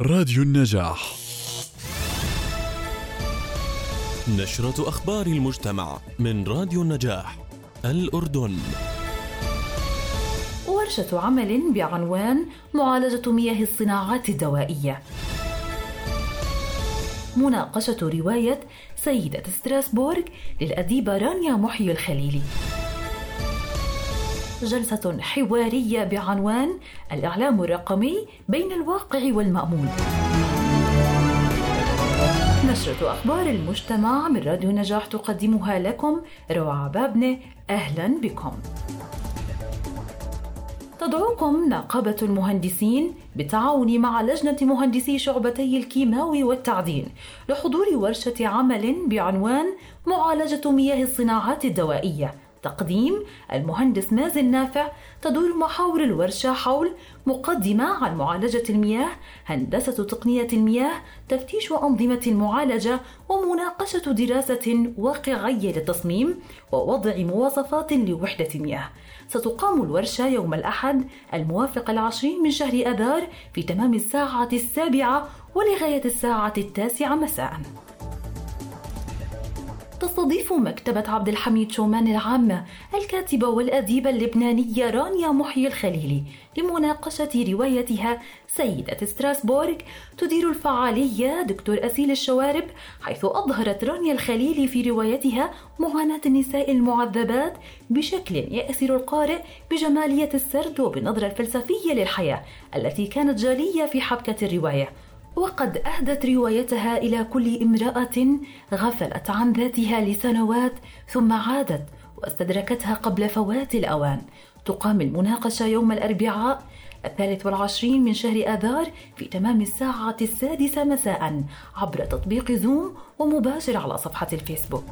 راديو النجاح. نشرة أخبار المجتمع من راديو النجاح الأردن. ورشة عمل بعنوان معالجة مياه الصناعات الدوائية. مناقشة رواية سيدة ستراسبورغ للأديبة رانيا محيي الخليلي. جلسة حوارية بعنوان الإعلام الرقمي بين الواقع والمأمول. نشرة أخبار المجتمع من راديو نجاح تقدمها لكم روعة عبابنة أهلا بكم. تدعوكم نقابة المهندسين بالتعاون مع لجنة مهندسي شعبتي الكيماوي والتعدين لحضور ورشة عمل بعنوان معالجة مياه الصناعات الدوائية. تقديم المهندس مازن نافع تدور محاور الورشة حول مقدمة عن معالجة المياه، هندسة تقنية المياه، تفتيش أنظمة المعالجة، ومناقشة دراسة واقعية للتصميم، ووضع مواصفات لوحدة المياه. ستقام الورشة يوم الأحد الموافق العشرين من شهر أذار في تمام الساعة السابعة ولغاية الساعة التاسعة مساءً. تستضيف مكتبة عبد الحميد شومان العامة الكاتبة والأديبة اللبنانية رانيا محيي الخليلي لمناقشة روايتها سيدة ستراسبورغ تدير الفعالية دكتور أسيل الشوارب حيث أظهرت رانيا الخليلي في روايتها معاناة النساء المعذبات بشكل يأسر القارئ بجمالية السرد وبالنظرة الفلسفية للحياة التي كانت جالية في حبكة الرواية. وقد أهدت روايتها إلى كل امرأة غفلت عن ذاتها لسنوات ثم عادت واستدركتها قبل فوات الأوان. تقام المناقشة يوم الأربعاء الثالث والعشرين من شهر آذار في تمام الساعة السادسة مساء عبر تطبيق زوم ومباشر على صفحة الفيسبوك.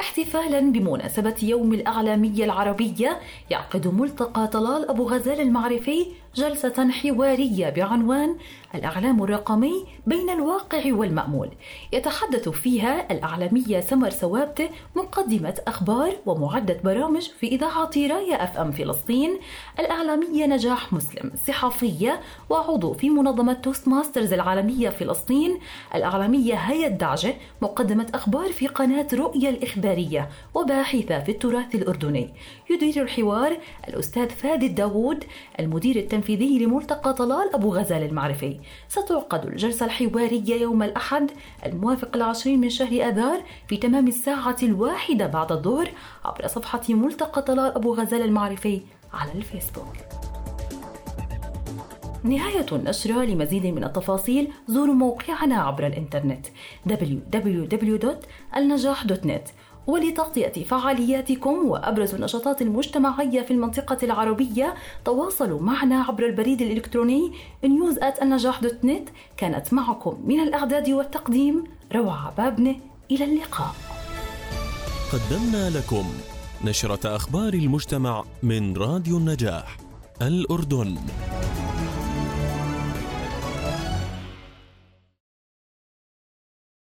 احتفالا بمناسبة يوم الأعلامية العربية يعقد ملتقى طلال أبو غزال المعرفي جلسة حوارية بعنوان الإعلام الرقمي بين الواقع والمأمول. يتحدث فيها الإعلامية سمر سوابته مقدمة أخبار ومعدة برامج في إذاعة راية FM فلسطين. الإعلامية نجاح مسلم صحفية وعضو في منظمة Toastmasters العالمية فلسطين. الإعلامية هيا الدعجة مقدمة أخبار في قناة رؤية الإخبارية وباحثة في التراث الأردني. يدير الحوار الأستاذ فادي داوود المدير التنفيذي لملتقى طلال أبو غزال المعرفي. ستعقد الجلسة الحوارية يوم الأحد الموافق العشرين من شهر أذار في تمام الساعة الواحدة بعد الظهر عبر صفحة ملتقى طلال أبو غزال المعرفي على الفيسبوك. نهاية النشرة لمزيد من التفاصيل زوروا موقعنا عبر الإنترنت www.النجاح.net ولتغطية فعالياتكم وأبرز النشاطات المجتمعية في المنطقة العربية تواصلوا معنا عبر البريد الإلكتروني news@النجاح.net كانت معكم من الإعداد والتقديم روعة بابنة إلى اللقاء. قدمنا لكم نشرة أخبار المجتمع من راديو النجاح الأردن.